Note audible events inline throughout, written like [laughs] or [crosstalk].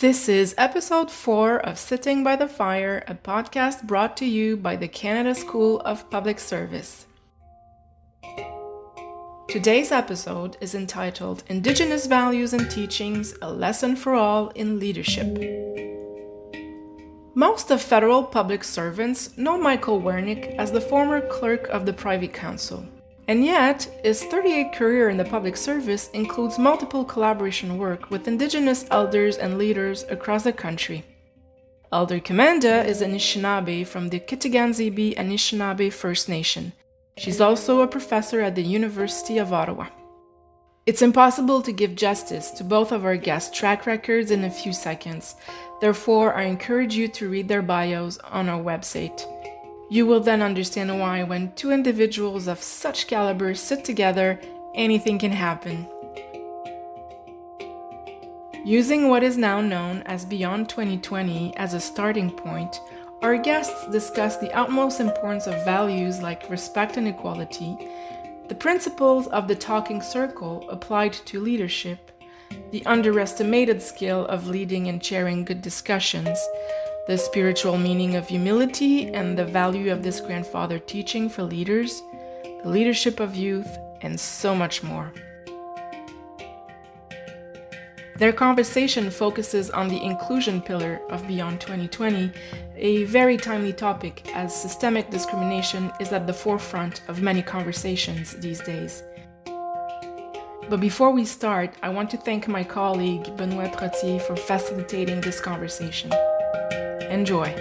This is episode four of Sitting by the Fire, a podcast brought to you by the Canada School of Public Service. Today's episode is entitled Indigenous Values and Teachings A Lesson for All in Leadership. Most of federal public servants know Michael Wernick as the former clerk of the Privy Council. And yet, his 38 career in the public service includes multiple collaboration work with Indigenous elders and leaders across the country. Elder Commanda is Anishinaabe from the Kitigan Zibi Anishinaabe First Nation. She's also a professor at the University of Ottawa. It's impossible to give justice to both of our guests' track records in a few seconds. Therefore, I encourage you to read their bios on our website. You will then understand why, when two individuals of such caliber sit together, anything can happen. Using what is now known as Beyond 2020 as a starting point, our guests discuss the utmost importance of values like respect and equality, the principles of the talking circle applied to leadership, the underestimated skill of leading and chairing good discussions, the spiritual meaning of humility and the value of this grandfather teaching for leaders, the leadership of youth, and so much more. Their conversation focuses on the inclusion pillar of Beyond 2020, a very timely topic as systemic discrimination is at the forefront of many conversations these days. But before we start, I want to thank my colleague Benoit Trottier for facilitating this conversation. Enjoy.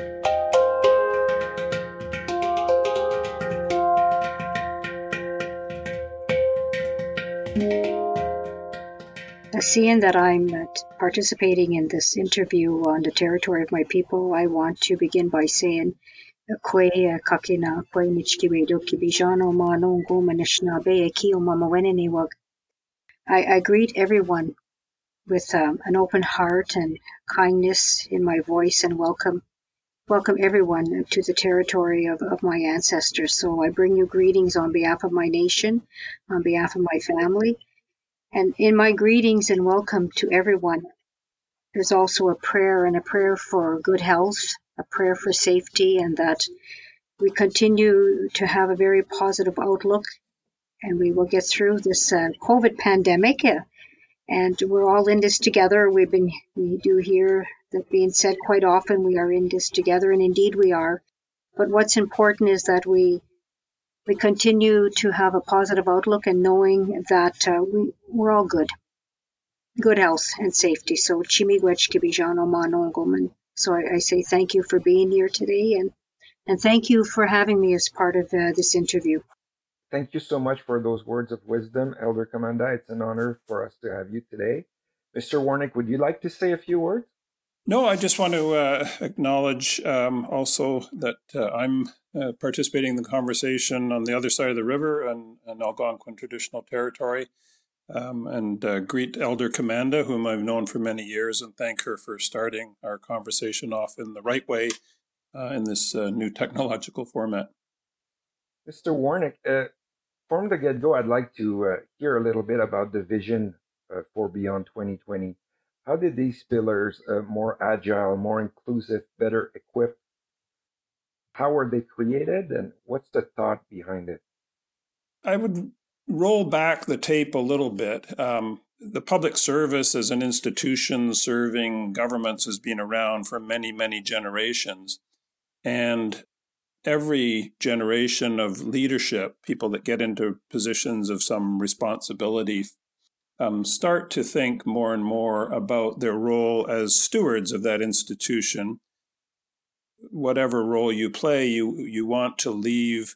Seeing that I'm participating in this interview on the territory of my people, I want to begin by saying Kwe kakina kwe michkiwedo kibijano manongo manishnabe ekio mamaweneniwag. I, I greet everyone with um, an open heart and kindness in my voice and welcome welcome everyone to the territory of, of my ancestors. So I bring you greetings on behalf of my nation, on behalf of my family. And in my greetings and welcome to everyone, there's also a prayer and a prayer for good health, a prayer for safety, and that we continue to have a very positive outlook and we will get through this uh, COVID pandemic. Uh, and we're all in this together. We've been, we do hear that being said quite often. We are in this together, and indeed we are. But what's important is that we we continue to have a positive outlook and knowing that uh, we we're all good, good health and safety. So chimigwech kibijano mano goman. So I, I, say thank you for being here today, and and thank you for having me as part of uh, this interview. Thank you so much for those words of wisdom, Elder Commanda. It's an honor for us to have you today. Mr. Wernick, would you like to say a few words? No, I just want to uh, acknowledge um, also that uh, I'm uh, participating in the conversation on the other side of the river and, in Algonquin traditional territory. Um, and uh, greet Elder Commanda, whom I've known for many years, and thank her for starting our conversation off in the right way uh, in this uh, new technological format. Mr. Wernick, from the get go, I'd like to uh, hear a little bit about the vision uh, for Beyond 2020. How did these pillars, uh, more agile, more inclusive, better equipped, how were they created and what's the thought behind it? I would roll back the tape a little bit. Um, the public service as an institution serving governments has been around for many, many generations. And every generation of leadership, people that get into positions of some responsibility, um, start to think more and more about their role as stewards of that institution. Whatever role you play, you you want to leave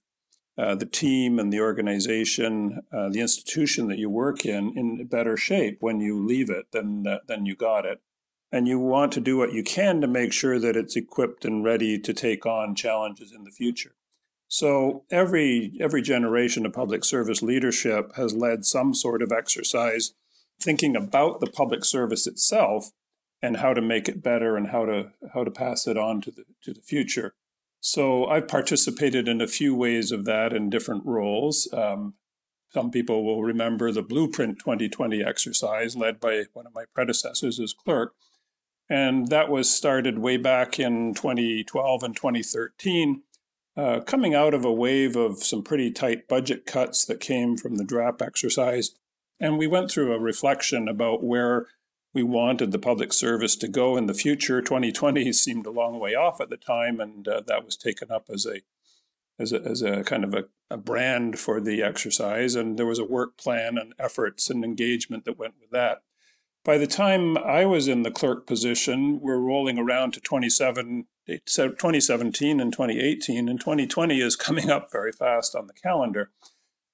uh, the team and the organization, uh, the institution that you work in, in better shape when you leave it than uh, than you got it and you want to do what you can to make sure that it's equipped and ready to take on challenges in the future. So every every generation of public service leadership has led some sort of exercise thinking about the public service itself and how to make it better and how to how to pass it on to the to the future. So I've participated in a few ways of that in different roles. Um, some people will remember the Blueprint 2020 exercise led by one of my predecessors as clerk, And that was started way back in 2012 and 2013, uh, coming out of a wave of some pretty tight budget cuts that came from the DRAP exercise. And we went through a reflection about where we wanted the public service to go in the future. 2020 seemed a long way off at the time, and uh, that was taken up as a as a, as a kind of a, a brand for the exercise. And there was a work plan and efforts and engagement that went with that. By the time I was in the clerk position, we're rolling around to 27, 2017 and 2018, and 2020 is coming up very fast on the calendar.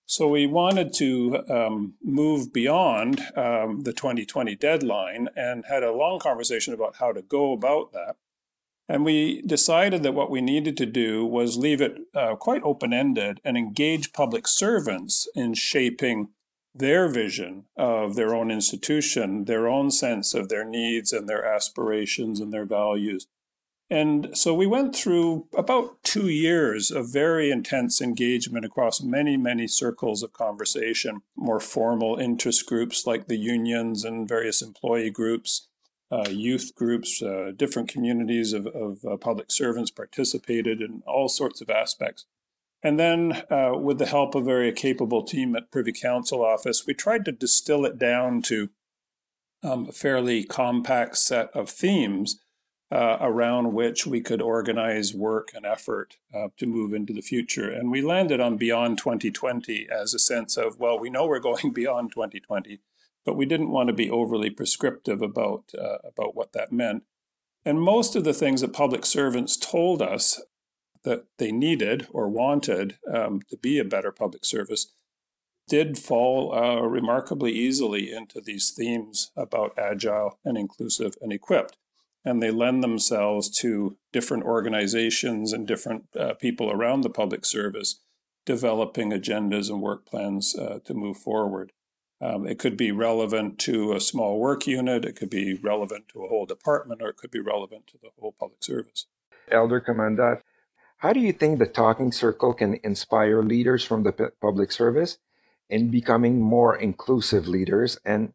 So we wanted to um, move beyond um, the 2020 deadline and had a long conversation about how to go about that. And we decided that what we needed to do was leave it uh, quite open ended and engage public servants in shaping their vision of their own institution, their own sense of their needs and their aspirations and their values. And so we went through about two years of very intense engagement across many, many circles of conversation, more formal interest groups like the unions and various employee groups, uh, youth groups, uh, different communities of, of uh, public servants participated in all sorts of aspects. And then, uh, with the help of a very capable team at Privy Council office, we tried to distill it down to um, a fairly compact set of themes uh, around which we could organize work and effort uh, to move into the future. And we landed on Beyond 2020 as a sense of, well, we know we're [laughs] going beyond 2020, but we didn't want to be overly prescriptive about, uh, about what that meant. And most of the things that public servants told us that they needed or wanted um, to be a better public service did fall uh, remarkably easily into these themes about agile and inclusive and equipped. And they lend themselves to different organizations and different uh, people around the public service developing agendas and work plans uh, to move forward. Um, it could be relevant to a small work unit, it could be relevant to a whole department, or it could be relevant to the whole public service. Elder Commanda, how do you think the talking circle can inspire leaders from the public service in becoming more inclusive leaders and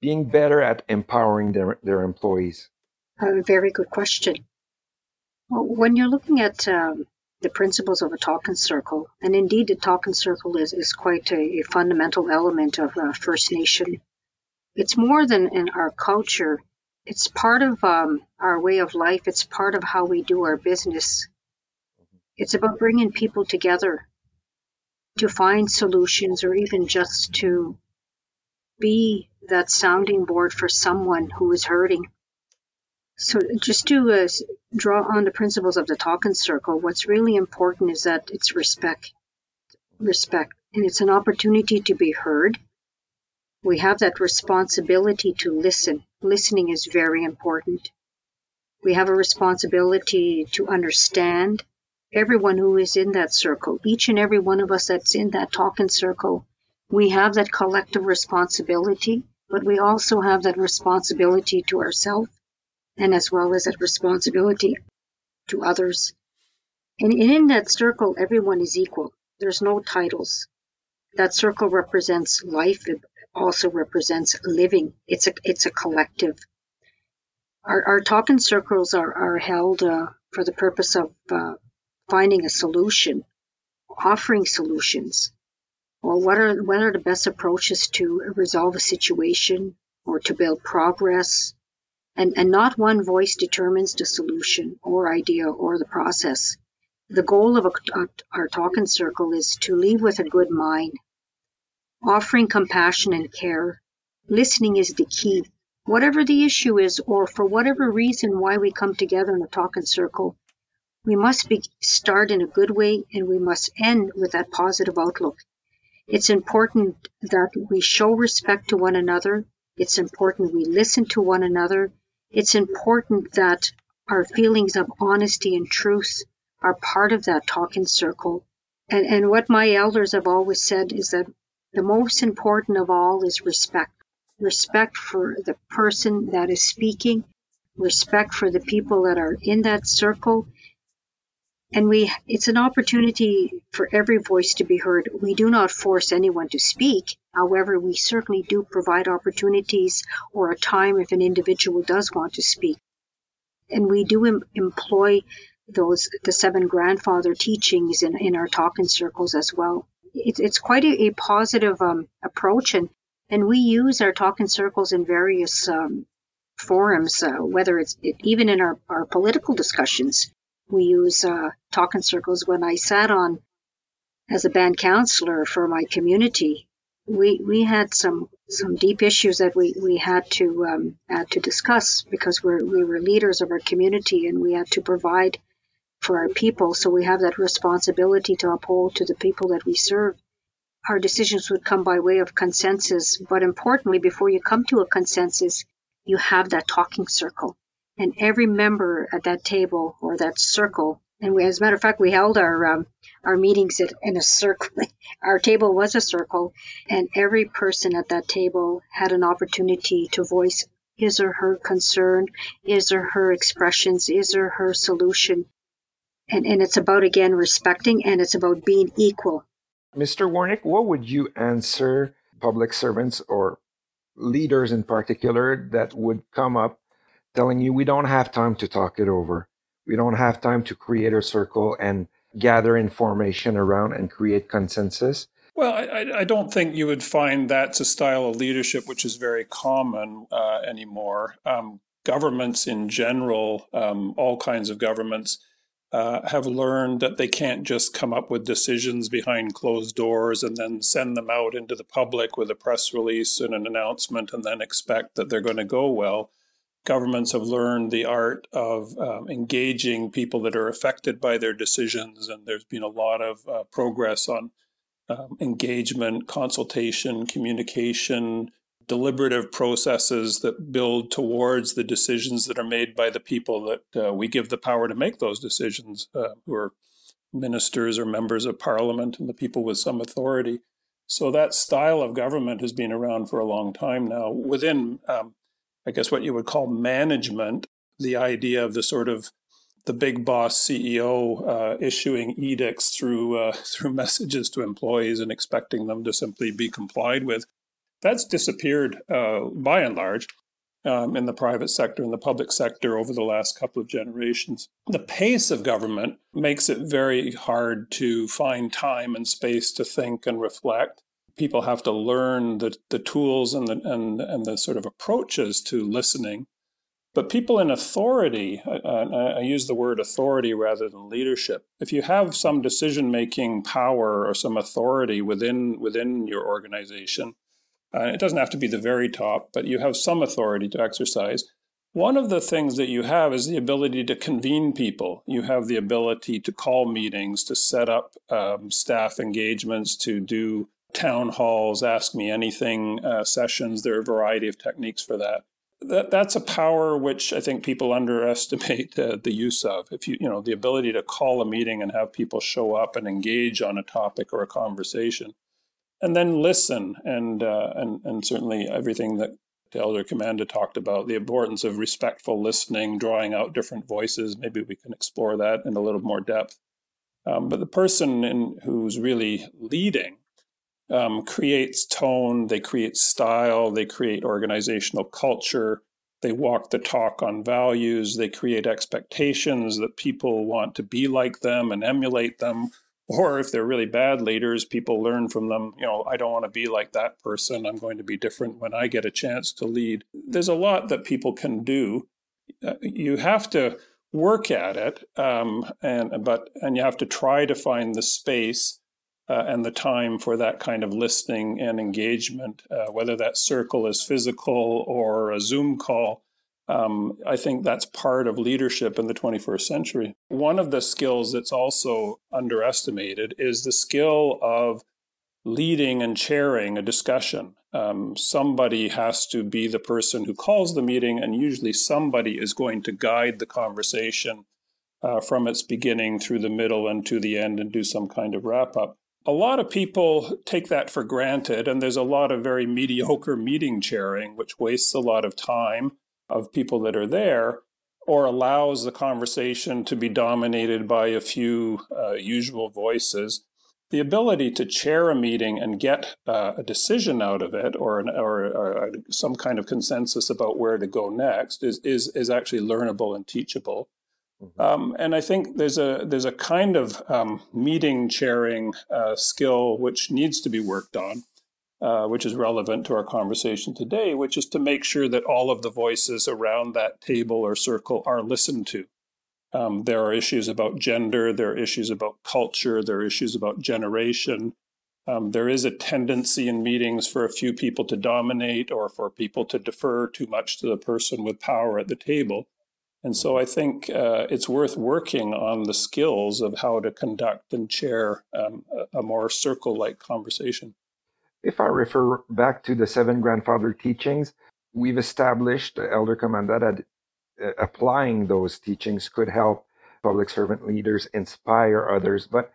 being better at empowering their, their employees? A very good question. Well, when you're looking at um, the principles of a talking circle, and indeed the talking circle is, is quite a, a fundamental element of uh, First Nation. It's more than in our culture. It's part of um, our way of life. It's part of how we do our business. It's about bringing people together to find solutions or even just to be that sounding board for someone who is hurting. So just to uh, draw on the principles of the talking circle, what's really important is that it's respect, respect, and it's an opportunity to be heard. We have that responsibility to listen. Listening is very important. We have a responsibility to understand everyone who is in that circle, each and every one of us that's in that talking circle. We have that collective responsibility, but we also have that responsibility to ourselves and as well as that responsibility to others. And in that circle, everyone is equal. There's no titles. That circle represents life. It also represents living. It's a it's a collective. Our, our talking circles are, are held uh, for the purpose of uh, finding a solution, offering solutions, or what are what are the best approaches to resolve a situation or to build progress and, and not one voice determines the solution or idea or the process. The goal of a, a, our talking circle is to leave with a good mind, offering compassion and care. Listening is the key. Whatever the issue is, or for whatever reason why we come together in a talking circle, we must be, start in a good way and we must end with that positive outlook. It's important that we show respect to one another. It's important we listen to one another it's important that our feelings of honesty and truth are part of that talking circle. And, and what my elders have always said is that the most important of all is respect. Respect for the person that is speaking, respect for the people that are in that circle. And we, it's an opportunity for every voice to be heard. We do not force anyone to speak. However, we certainly do provide opportunities or a time if an individual does want to speak. And we do em- employ those the seven grandfather teachings in, in our talking circles as well. It's it's quite a, a positive um, approach, and and we use our talking circles in various um, forums, uh, whether it's it, even in our, our political discussions. We use uh, talking circles. When I sat on as a band councillor for my community, we we had some some deep issues that we we had to um, had to discuss because we're we were leaders of our community and we had to provide for our people. So we have that responsibility to uphold to the people that we serve. Our decisions would come by way of consensus, but importantly, before you come to a consensus, you have that talking circle. And every member at that table or that circle, and we, as a matter of fact, we held our um, our meetings in a circle. [laughs] our table was a circle, and every person at that table had an opportunity to voice his or her concern, his or her expressions, his or her solution. And, and it's about, again, respecting and it's about being equal. Mr. Wernick, what would you answer public servants or leaders in particular that would come up telling you we don't have time to talk it over. We don't have time to create a circle and gather information around and create consensus. Well, I, I don't think you would find that's a style of leadership which is very common uh, anymore. Um, governments in general, um, all kinds of governments, uh, have learned that they can't just come up with decisions behind closed doors and then send them out into the public with a press release and an announcement and then expect that they're going to go well. Governments have learned the art of um, engaging people that are affected by their decisions, and there's been a lot of uh, progress on um, engagement, consultation, communication, deliberative processes that build towards the decisions that are made by the people that uh, we give the power to make those decisions, uh, who are ministers or members of parliament and the people with some authority. So that style of government has been around for a long time now. Within, um, I guess, what you would call management, the idea of the sort of the big boss CEO uh, issuing edicts through uh, [laughs] through messages to employees and expecting them to simply be complied with that's disappeared uh, by and large um, in the private sector and the public sector over the last couple of generations. The pace of government makes it very hard to find time and space to think and reflect. People have to learn the, the tools and the, and, and the sort of approaches to listening. But people in authority, I, I use the word authority rather than leadership. If you have some decision making power or some authority within, within your organization, uh, it doesn't have to be the very top, but you have some authority to exercise. One of the things that you have is the ability to convene people. You have the ability to call meetings, to set up um, staff engagements, to do town halls, ask me anything uh, sessions. There are a variety of techniques for that. That that's a power which I think people [laughs] underestimate uh, the use of. If you you know the ability to call a meeting and have people show up and engage on a topic or a conversation and then listen and uh, and and certainly everything that Elder Commanda talked about the importance of respectful listening, drawing out different voices. Maybe we can explore that in a little more depth. Um, but the person in, who's really leading um, creates tone, they create style, they create organizational culture, they walk the talk on values, they create expectations that people want to be like them and emulate them or if they're really bad leaders, people learn from them, you know, I don't want to be like that person. I'm going to be different when I get a chance to lead. There's a lot that people can do. Uh, you have to work at it, um, and but and you have to try to find the space uh, and the time for that kind of listening and engagement, uh, whether that circle is physical or a Zoom call. Um, I think that's part of leadership in the 21st century. One of the skills that's also underestimated is the skill of leading and chairing a discussion. Um, somebody has to be the person who calls the meeting, and usually somebody is going to guide the conversation uh, from its beginning through the middle and to the end and do some kind of wrap up. A lot of people take that for granted, and there's a lot of very mediocre meeting chairing, which wastes a lot of time of people that are there or allows the conversation to be dominated by a few uh, usual voices. the ability to chair a meeting and get uh, a decision out of it or, an, or, or, some kind of consensus about where to go next is, is, is actually learnable and teachable. Mm-hmm. Um, and I think there's a there's a kind of um, meeting chairing uh, skill which needs to be worked on, uh, which is relevant to our conversation today, which is to make sure that all of the voices around that table or circle are listened to. Um, there are issues about gender, there are issues about culture, there are issues about generation. Um, there is a tendency in meetings for a few people to dominate or for people to defer too much to the person with power at the table. And so I think uh, it's worth working on the skills of how to conduct and chair um, a, more circle like conversation. If I refer back to the seven grandfather teachings, we've established, Elder Commanda, that uh, applying those teachings could help public servant leaders inspire others. But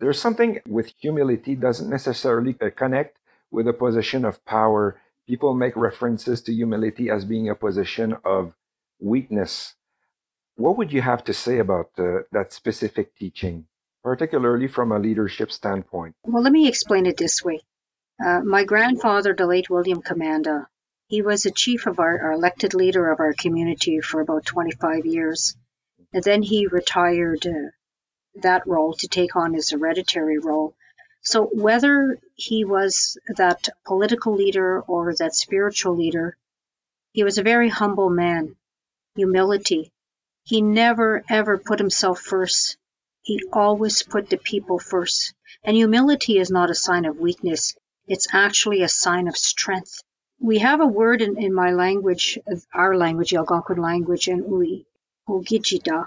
there's something with humility doesn't necessarily uh, connect with a position of power. People make references to humility as being a position of weakness. What would you have to say about uh, that specific teaching, particularly from a leadership standpoint? Well, let me explain it this way. Uh, my grandfather, the late William Commanda, he was the chief of our, our elected leader of our community for about 25 years. And then he retired uh, that role to take on his hereditary role. So whether he was that political leader or that spiritual leader, he was a very humble man. Humility. He never ever put himself first. He always put the people first. And humility is not a sign of weakness. It's actually a sign of strength we have a word in, in my language, our language, Algonquin language, and Ui, Ogijida,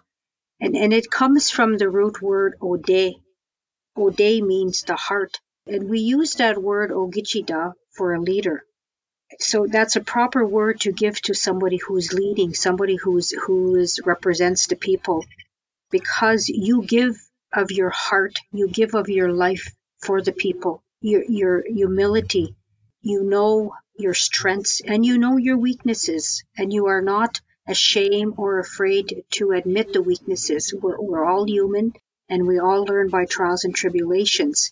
and, and it comes from the root word Ode. Ode means the heart, and we use that word Ogijida for a leader. So that's a proper word to give to somebody who's leading, somebody who's who is represents the people, because you give of your heart, you give of your life for the people. Your your humility, you know your strengths and you know your weaknesses, and you are not ashamed or afraid to admit the weaknesses. We're, we're all human and we all learn by trials and tribulations.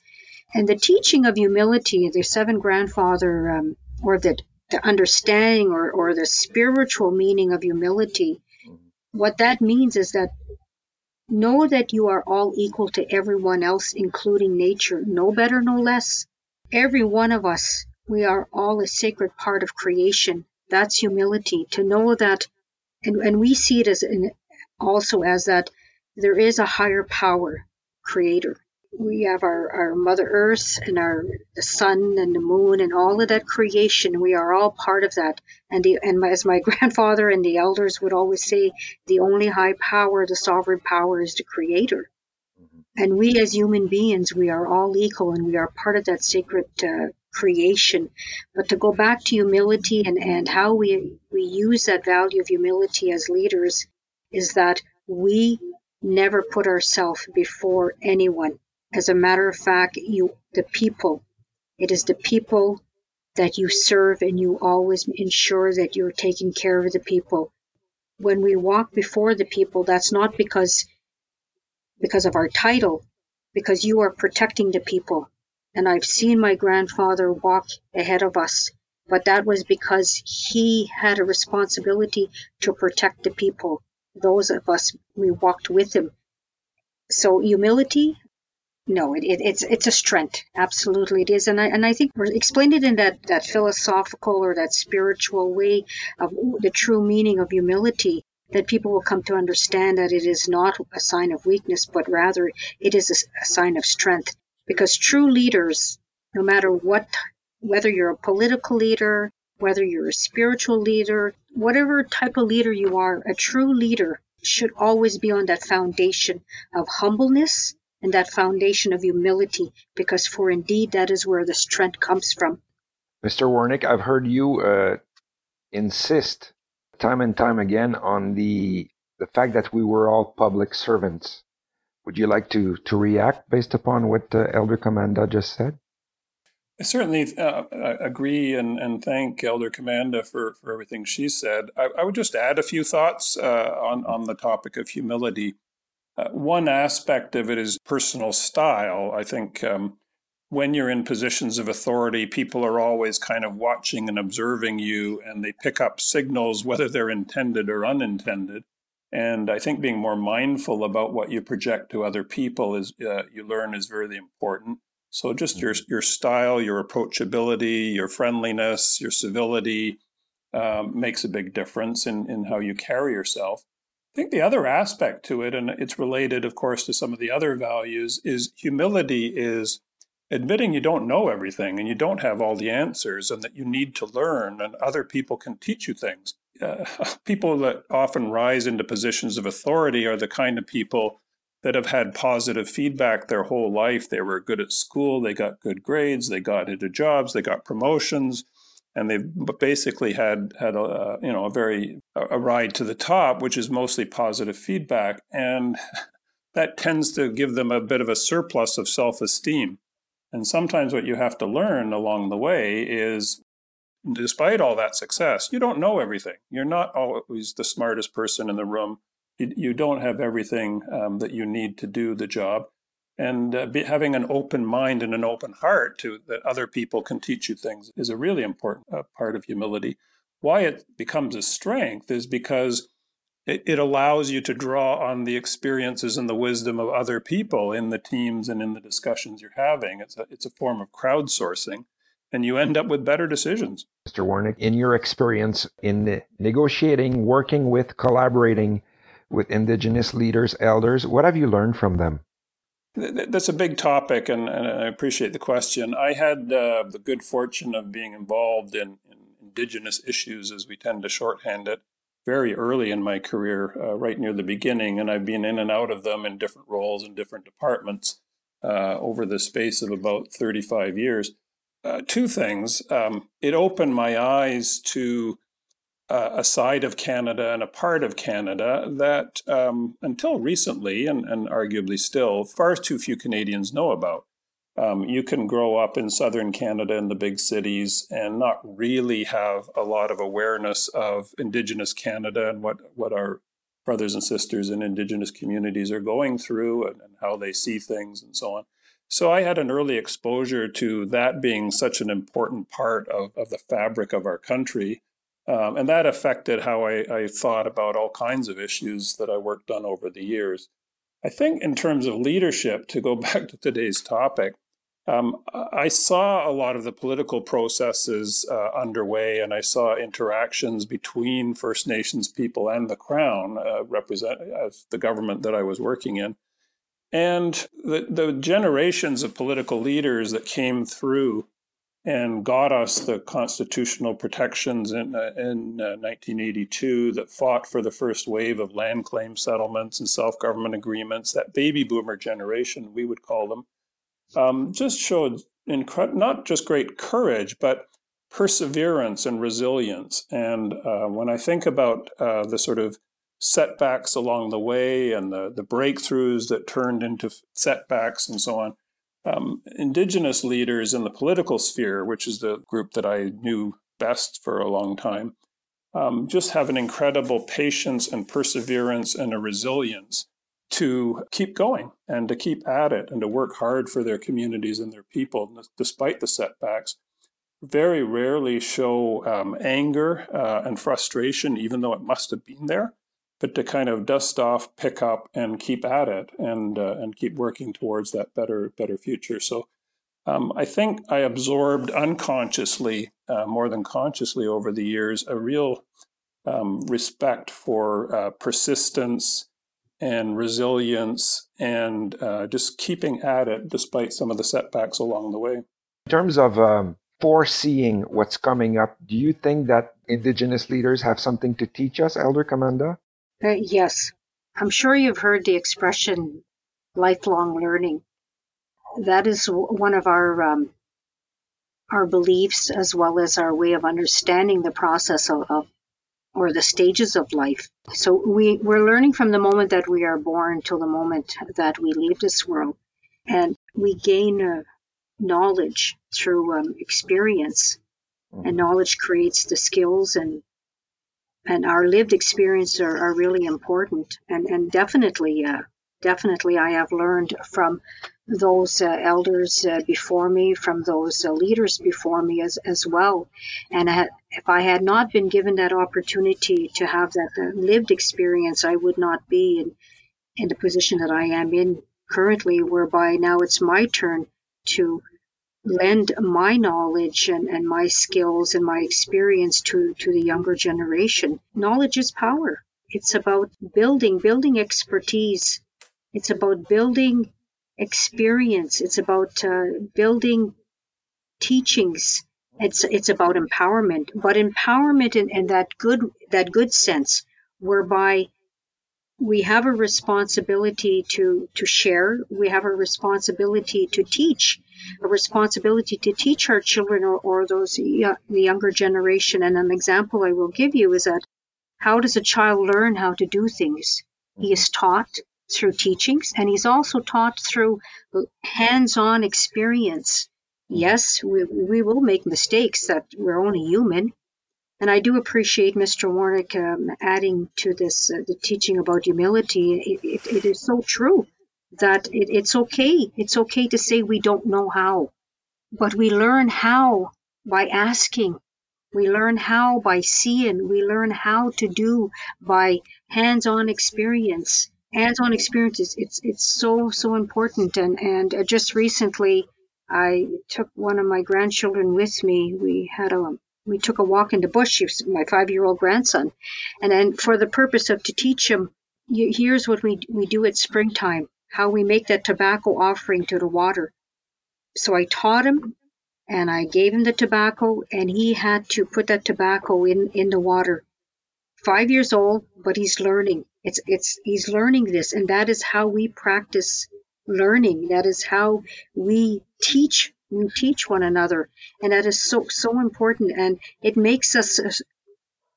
And the teaching of humility, the seven grandfather, um, or the, the understanding or, or the spiritual meaning of humility, mm-hmm. what that means is that know that you are all equal to everyone else, including nature, no better, no less. Every one of us we are all a sacred part of creation. That's humility to know that, and, and we see it as in, also as that there is a higher power, creator. We have our, our Mother Earth and our the sun and the moon and all of that creation. We are all part of that. And the, and my, as my [laughs] grandfather and the elders would always say, the only high power, the sovereign power, is the creator. Mm-hmm. And we as human beings, we are all equal and we are part of that sacred uh, creation. But to go back to humility and, and how we, we use that value of humility as leaders is that we never put ourselves before anyone. As a matter of fact, you, the people, it is the people that you serve and you always ensure that you're taking care of the people. When we walk before the people, that's not because because of our title, because you are protecting the people and I've seen my grandfather walk ahead of us, but that was because he had a responsibility to protect the people. Those of us, we walked with him. So humility, no, it, it, it's it's a strength. Absolutely, it is, and I and I think we're explained it in that that philosophical or that spiritual way of the true meaning of humility. That people will come to understand that it is not a sign of weakness, but rather it is a, a sign of strength because true leaders, no matter what, whether you're a political leader, whether you're a spiritual leader, whatever type of leader you are, a true leader should always be on that foundation of humbleness and that foundation of humility, because for indeed that is where the strength comes from. Mr. Wernick, I've heard you uh, insist time and time again on the the fact that we were all public servants. Would you like to, to react based upon what uh, Elder Commanda just said? I certainly uh, agree and, and thank Elder Commanda for, for everything she said. I, I would just add a few thoughts uh, on, on the topic of humility. Uh, one aspect of it is personal style. I think um, when you're in positions of authority, people are always kind of watching and observing you, and they pick up signals, whether they're intended or unintended. And I think being more mindful about what you project to other people is uh, you learn is very important. So just your mm-hmm. your style, your approachability, your friendliness, your civility um, makes a big difference in in how you carry yourself. I think the other aspect to it, and it's related, of course, to some of the other values, is humility is admitting you don't know everything and you don't have all the answers and that you need to learn and other people can teach you things. Uh, [laughs] people that often rise into positions of authority are the kind of people that have had positive feedback their whole life. They were good at school, they got good grades, they got into jobs, they got promotions, and they've basically had had a you know a very a ride to the top, which is mostly positive feedback, and [laughs] that tends to give them a bit of a surplus of self-esteem. And sometimes what you have to learn along the way is despite all that success, you don't know everything. You're not always the smartest person in the room. You, you don't have everything um, that you need to do the job. And uh, be, having an open mind and an open heart to that other people can teach you things is a really important uh, part of humility. Why it becomes a strength is because it, it allows you to draw on the experiences and the wisdom of other people in the teams and in the discussions you're having. It's a, it's a form of crowdsourcing, and you end up with better decisions. Mr. Wernick, in your experience in negotiating, working with, collaborating with Indigenous leaders, elders, what have you learned from them? That's a big topic, and, and I appreciate the question. I had uh, the good fortune of being involved in, in Indigenous issues, as we tend to shorthand it, very early in my career, uh, right near the beginning, and I've been in and out of them in different roles in different departments uh, over the space of about 35 years. Uh, two things. Um, it opened my eyes to uh, a side of Canada and a part of Canada that um, until recently, and, and arguably still, far too few Canadians know about. Um, you can grow up in southern Canada in the big cities and not really have a lot of awareness of Indigenous Canada and what, what our brothers and sisters in Indigenous communities are going through and, and how they see things and so on. So I had an early exposure to that being such an important part of, of the fabric of our country. Um, and that affected how I, I thought about all kinds of issues that I worked on over the years. I think, in terms of leadership, to go [laughs] back to today's topic, um, I saw a lot of the political processes uh, underway, and I saw interactions between First Nations people and the Crown, uh, represent as the government that I was working in, and the, the generations of political leaders that came through and got us the constitutional protections in, uh, in 1982 uh, that fought for the first wave of land claim settlements and self government agreements, that baby boomer generation, we would call them um, just showed incre- not just great courage, but perseverance and resilience. And uh, when I think about uh, the sort of setbacks along the way and the, the breakthroughs that turned into setbacks and so on, um, Indigenous leaders in the political sphere, which is the group that I knew best for a long time, um, just have an incredible patience and perseverance and a resilience to keep going and to keep at it and to work hard for their communities and their people despite the setbacks. Very rarely show um, anger uh, and frustration even though it must have been there but to kind of dust off pick up and keep at it and uh, and keep working towards that better better future so um, I think I absorbed unconsciously, uh, more than consciously over the years, a real um, respect for uh, persistence and resilience and uh, just keeping at it despite some of the setbacks along the way. In terms of um, foreseeing what's coming up, do you think that Indigenous leaders have something to teach us, Elder Commanda? Uh, yes. I'm sure you've heard the expression lifelong learning. That is one of our um, our beliefs as well as our way of understanding the process of, of or the stages of life. So we, we're learning from the moment that we are born till the moment that we leave this world. And we gain uh, knowledge through um, experience. And mm-hmm. knowledge creates the skills and and our lived experience are, are really important and, and definitely uh, definitely I have learned from those uh, elders uh, before me, from those uh, leaders before me as, as well. And I, if I had not been given that opportunity to have that uh, lived experience, I would not be in, in the position that I am in currently, whereby now it's my turn to lend my knowledge and, and my skills and my experience to, to the younger generation. Knowledge is power. It's about building, building expertise. It's about building experience. It's about uh, building teachings. It's it's about empowerment, but empowerment in, in that good that good sense, whereby we have a responsibility to to share. We have a responsibility to teach, a responsibility to teach our children or, or those the younger generation. And an example I will give you is that how does a child learn how to do things? He is taught through teachings, and he's also taught through hands-on experience. Yes, we, we will make mistakes that we're only human. And I do appreciate Mr. Wernick um, adding to this uh, the teaching about humility. It, it, it is so true that it, it's okay. It's okay to say we don't know how, but we learn how by asking. We learn how by seeing. We learn how to do by hands-on experience hands-on experiences it's it's so so important and and uh, just recently i took one of my grandchildren with me we had a we took a walk in the bush my five-year-old grandson. And then for the purpose of to teach him here's what we we do at springtime how we make that tobacco offering to the water. So i taught him and i gave him the tobacco and he had to put that tobacco in in the water. Five years old but he's learning. It's it's he's learning this, and that is how we practice learning. That is how we teach teach one another, and that is so so important. And it makes us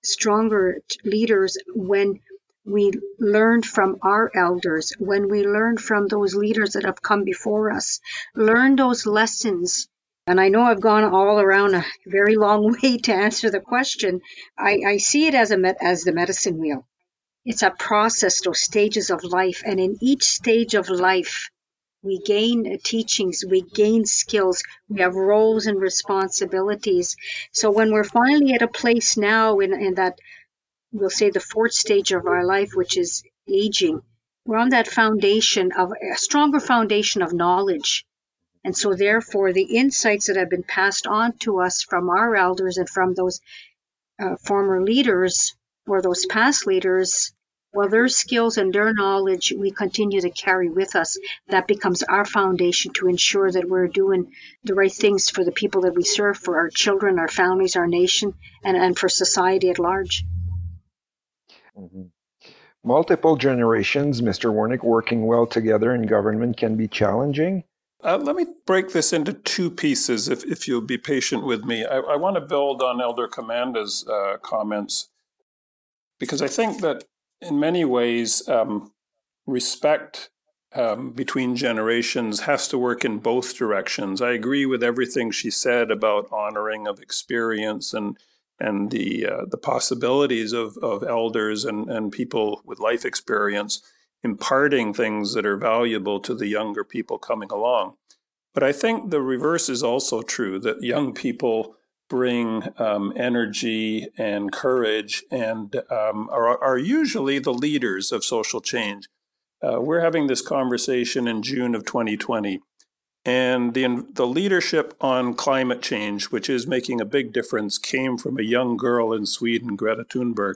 stronger leaders when we learn from our elders, when we learn from those leaders that have come before us, learn those lessons. And I know I've gone all around a very long [laughs] way to answer the question. I, I see it as a as the medicine wheel it's a process, those stages of life. And in each stage of life, we gain teachings, we gain skills, we have roles and responsibilities. So when we're finally at a place now in, in that, we'll say the fourth stage of our life, which is aging, we're on that foundation of a stronger foundation of knowledge. And so therefore the insights that have been passed on to us from our elders and from those uh, former leaders or those past leaders, well, their skills and their knowledge we continue to carry with us. That becomes our foundation to ensure that we're doing the right things for the people that we serve, for our children, our families, our nation, and, and for society at large. Mm-hmm. Multiple generations, Mr. Wernick, working well together in government can be challenging. Uh, let me break this into two pieces, if, if you'll be patient with me. I, I want to build on Elder Commanda's uh, comments because I think that in many ways, um, respect um, between generations has to work in both directions. I agree with everything she said about honoring of experience and and the uh, the possibilities of, of elders and, and people with life experience imparting things that are valuable to the younger people coming along. But I think the reverse is also true that young people bring um, energy and courage and um, are, are, usually the leaders of social change. Uh, we're having this conversation in June of 2020. And the, the leadership on climate change, which is making a big difference, came from a young girl in Sweden, Greta Thunberg.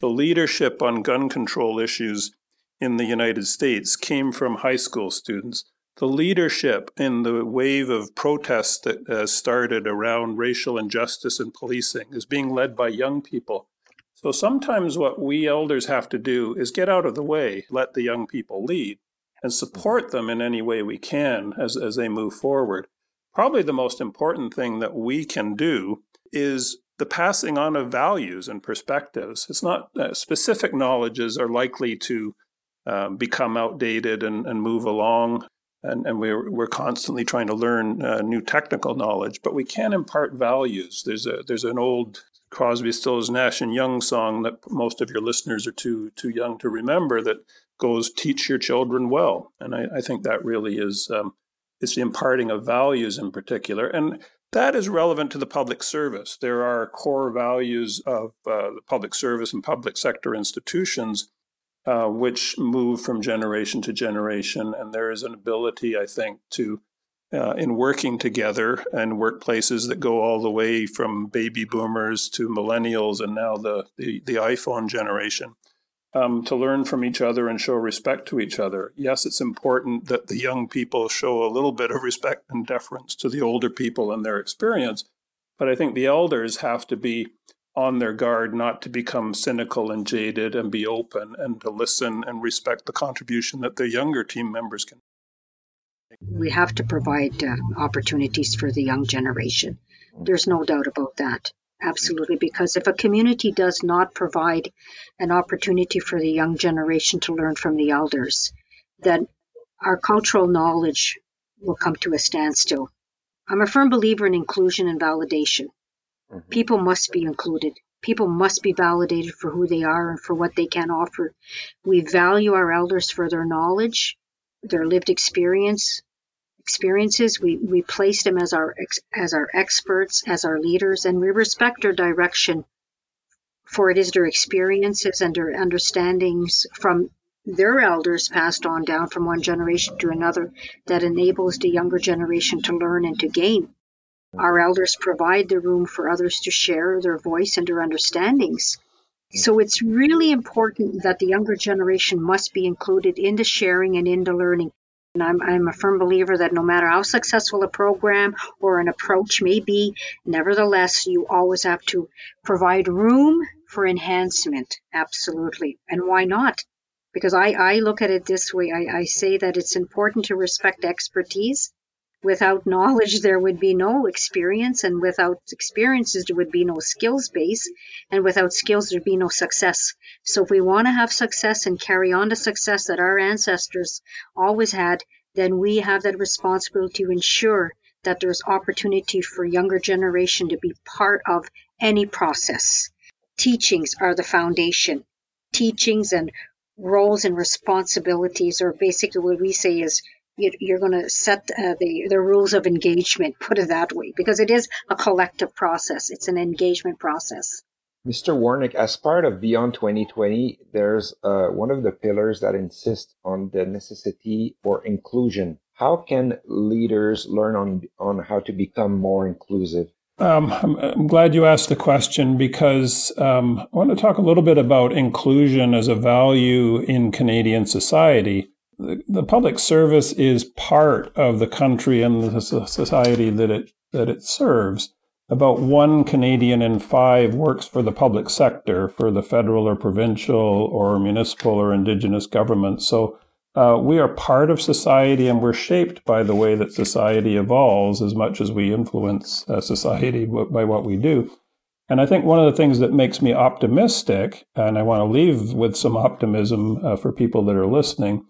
The leadership on gun control issues in the United States came from high school students the leadership in the wave of protests that has started around racial injustice and policing is being led by young people. So sometimes what we elders have to do is get out of the way, let the young people lead, and support them in any way we can as, as they move forward. Probably the most important thing that we can do is the passing on of values and perspectives. It's not uh, specific knowledges are likely to um, become outdated and, and move along and, and we're, we're constantly trying to learn uh, new technical knowledge, but we can impart values. There's a there's an old Crosby, Stills, Nash and Young song that most of your listeners are too too young to remember that goes teach your children well. And I, I think that really is um, it's the imparting of values in particular. And that is relevant to the public service. There are core values of uh, the public service and public sector institutions uh, which move from generation to generation. And there is an ability, I think, to uh, in working together and workplaces that go all the way from baby boomers to millennials and now the, the, the iPhone generation um, to learn from each other and show respect to each other. Yes, it's important that the young people show a little bit of respect and deference to the older people and their experience, but I think the elders have to be on their guard not to become cynical and jaded and be open and to listen and respect the contribution that the younger team members can. We have to provide uh, opportunities for the young generation. There's no doubt about that. Absolutely, because if a community does not provide an opportunity for the young generation to learn from the elders, then our cultural knowledge will come to a standstill. I'm a firm believer in inclusion and validation. Mm-hmm. People must be included. People must be validated for who they are and for what they can offer. We value our elders for their knowledge, their lived experience, experiences. We, we place them as our as our experts, as our leaders, and we respect their direction. For it is their experiences and their understandings from their elders passed on down from one generation to another that enables the younger generation to learn and to gain. Our elders provide the room for others to share their voice and their understandings. So it's really important that the younger generation must be included in the sharing and in the learning. And I'm, I'm a firm believer that no matter how successful a program or an approach may be, nevertheless, you always have to provide room for enhancement. Absolutely. And why not? Because I, I look at it this way I, I say that it's important to respect expertise Without knowledge, there would be no experience, and without experiences, there would be no skills base, and without skills, there'd be no success. So, if we want to have success and carry on the success that our ancestors always had, then we have that responsibility to ensure that there's opportunity for younger generation to be part of any process. Teachings are the foundation. Teachings and roles and responsibilities, or basically what we say is you're going to set uh, the the rules of engagement. Put it that way, because it is a collective process. It's an engagement process. Mr. Wernick, as part of Beyond 2020, there's uh, one of the pillars that insists on the necessity for inclusion. How can leaders learn on on how to become more inclusive? Um, I'm, I'm, glad you asked the question because um, I want to talk a little bit about inclusion as a value in Canadian society the, the public service is part of the country and the society that it that it serves. About one Canadian in five works for the public sector, for the federal or provincial or municipal or indigenous government. So uh, we are part of society and we're shaped by the way that society evolves as much as we influence uh, society by what we do. And I think one of the things that makes me optimistic, and I want to leave with some optimism uh, for people that are listening,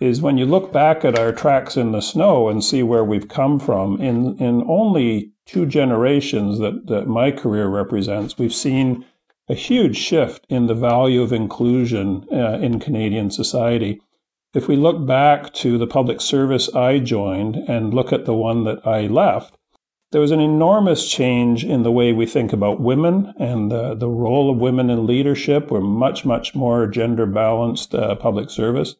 is when you look back at our tracks in the snow and see where we've come from in, in only two generations that, that my career represents, we've seen a huge shift in the value of inclusion uh, in Canadian society. If we look back to the public service I joined and look at the one that I left, there was an enormous change in the way we think about women and uh, the role of women in leadership. We're much, much more gender balanced uh, public service.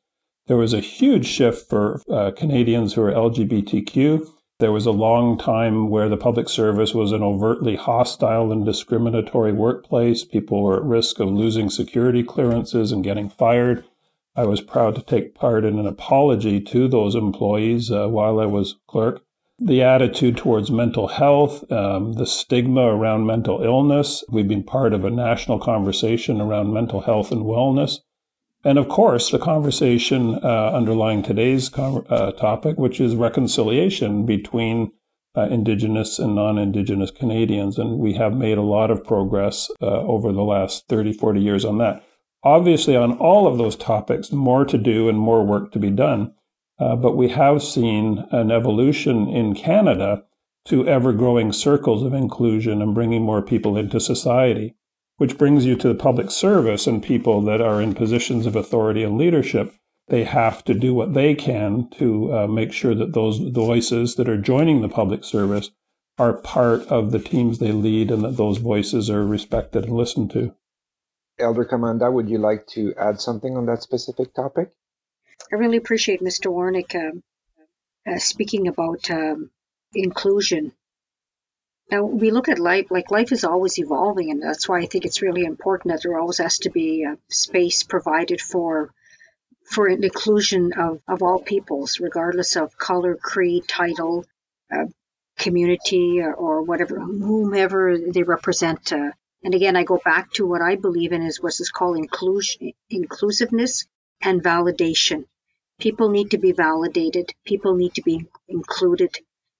There was a huge shift for uh, Canadians who are LGBTQ. There was a long time where the public service was an overtly hostile and discriminatory workplace. People were at risk of losing security clearances and getting fired. I was proud to take part in an apology to those employees uh, while I was clerk. The attitude towards mental health, um, the stigma around mental illness. We've been part of a national conversation around mental health and wellness. And of course, the conversation uh, underlying today's uh, topic, which is reconciliation between uh, Indigenous and non Indigenous Canadians. And we have made a lot of progress uh, over the last 30, 40 years on that. Obviously, on all of those topics, more to do and more work to be done. Uh, but we have seen an evolution in Canada to ever growing circles of inclusion and bringing more people into society which brings you to the public service and people that are in positions of authority and leadership. they have to do what they can to uh, make sure that those voices that are joining the public service are part of the teams they lead and that those voices are respected and listened to. Elder Commanda, would you like to add something on that specific topic? I really appreciate Mr. Wernick um, uh, speaking about um, inclusion. Now we look at life like life is always evolving, and that's why I think it's really important that there always has to be a space provided for for an inclusion of, of all peoples, regardless of color, creed, title, uh, community, or, or, whatever, whomever they represent. Uh, and again, I go back to what I believe in is what is called inclusion, inclusiveness and validation. People need to be validated. People need to be included.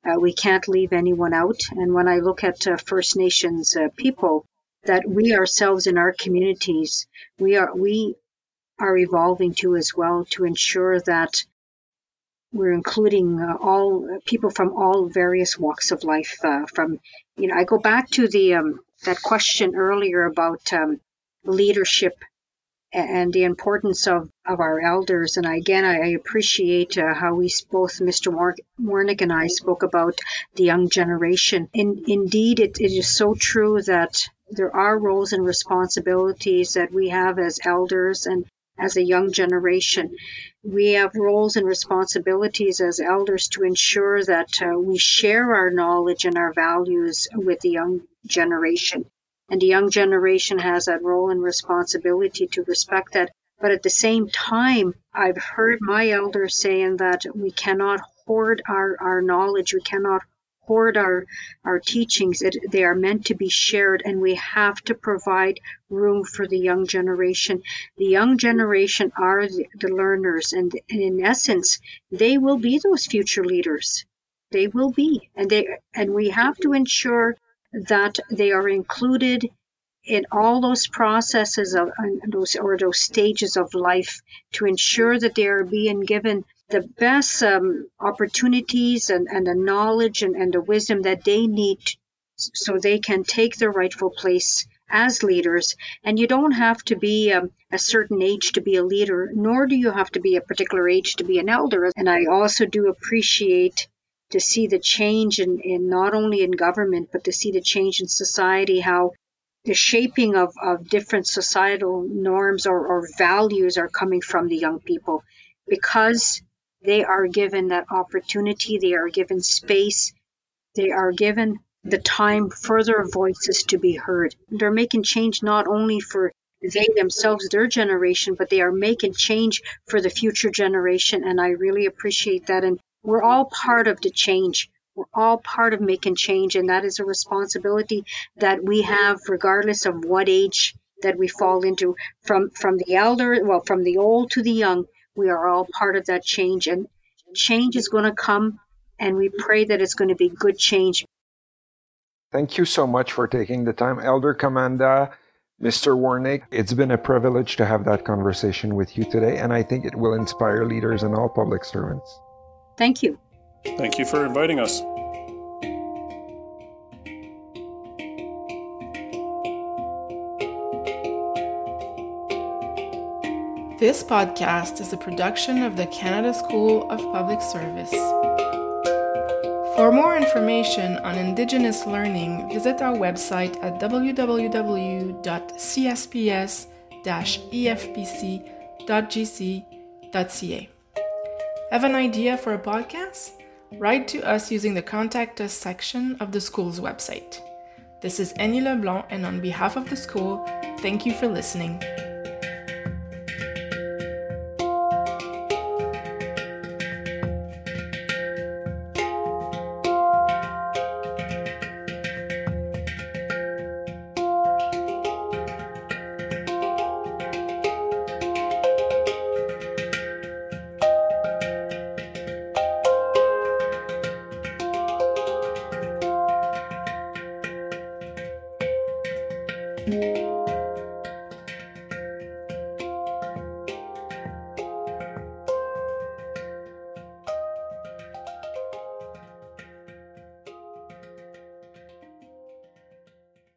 Uh, we can't leave anyone out. And when I look at uh, First Nations uh, people, that we ourselves in our communities, we are we are evolving to as well to ensure that we're including uh, all people from all various walks of life. Uh, from you know, I go back to the um, that question earlier about um, leadership and the importance of, of our elders. And again, I, appreciate uh, how we both Mr. Wernick and I spoke about the young generation. In, indeed, it, it is so true that there are roles and responsibilities that we have as elders and as a young generation. We have roles and responsibilities as elders to ensure that uh, we share our knowledge and our values with the young generation. And the young generation has that role and responsibility to respect that. But at the same time, I've heard my elders saying that we cannot hoard our, our knowledge, we cannot hoard our, our teachings. It, they are meant to be shared, and we have to provide room for the young generation. The young generation are the, the learners, and, and in essence, they will be those future leaders. They will be, and they and we have to ensure that they are included in all those processes of those or those stages of life to ensure that they are being given the best um, opportunities and, and the knowledge and, and the wisdom that they need so they can take their rightful place as leaders. And you don't have to be um, a certain age to be a leader, nor do you have to be a particular age to be an elder. And I also do appreciate to see the change in, in not only in government, but to see the change in society, how the shaping of, of different societal norms or, or values are coming from the young people because they are given that opportunity, they are given space, they are given the time for their voices to be heard. They're making change not only for they themselves, their generation, but they are making change for the future generation. And I really appreciate that. And we're all part of the change. We're all part of making change, and that is a responsibility that we have, regardless of what age that we fall into, from from the elder, well, from the old to the young. We are all part of that change, and change is going to come, and we pray that it's going to be good change. Thank you so much for taking the time, Elder Commanda. Mr. Wernick, it's been a privilege to have that conversation with you today, and I think it will inspire leaders and all public servants. Thank you. Thank you for inviting us. This podcast is a production of the Canada School of Public Service. For more information on Indigenous learning, visit our website at www.csps-efpc.gc.ca. Have an idea for a podcast? Write to us using the Contact Us section of the school's website. This is Annie Leblanc, and on behalf of the school, thank you for listening.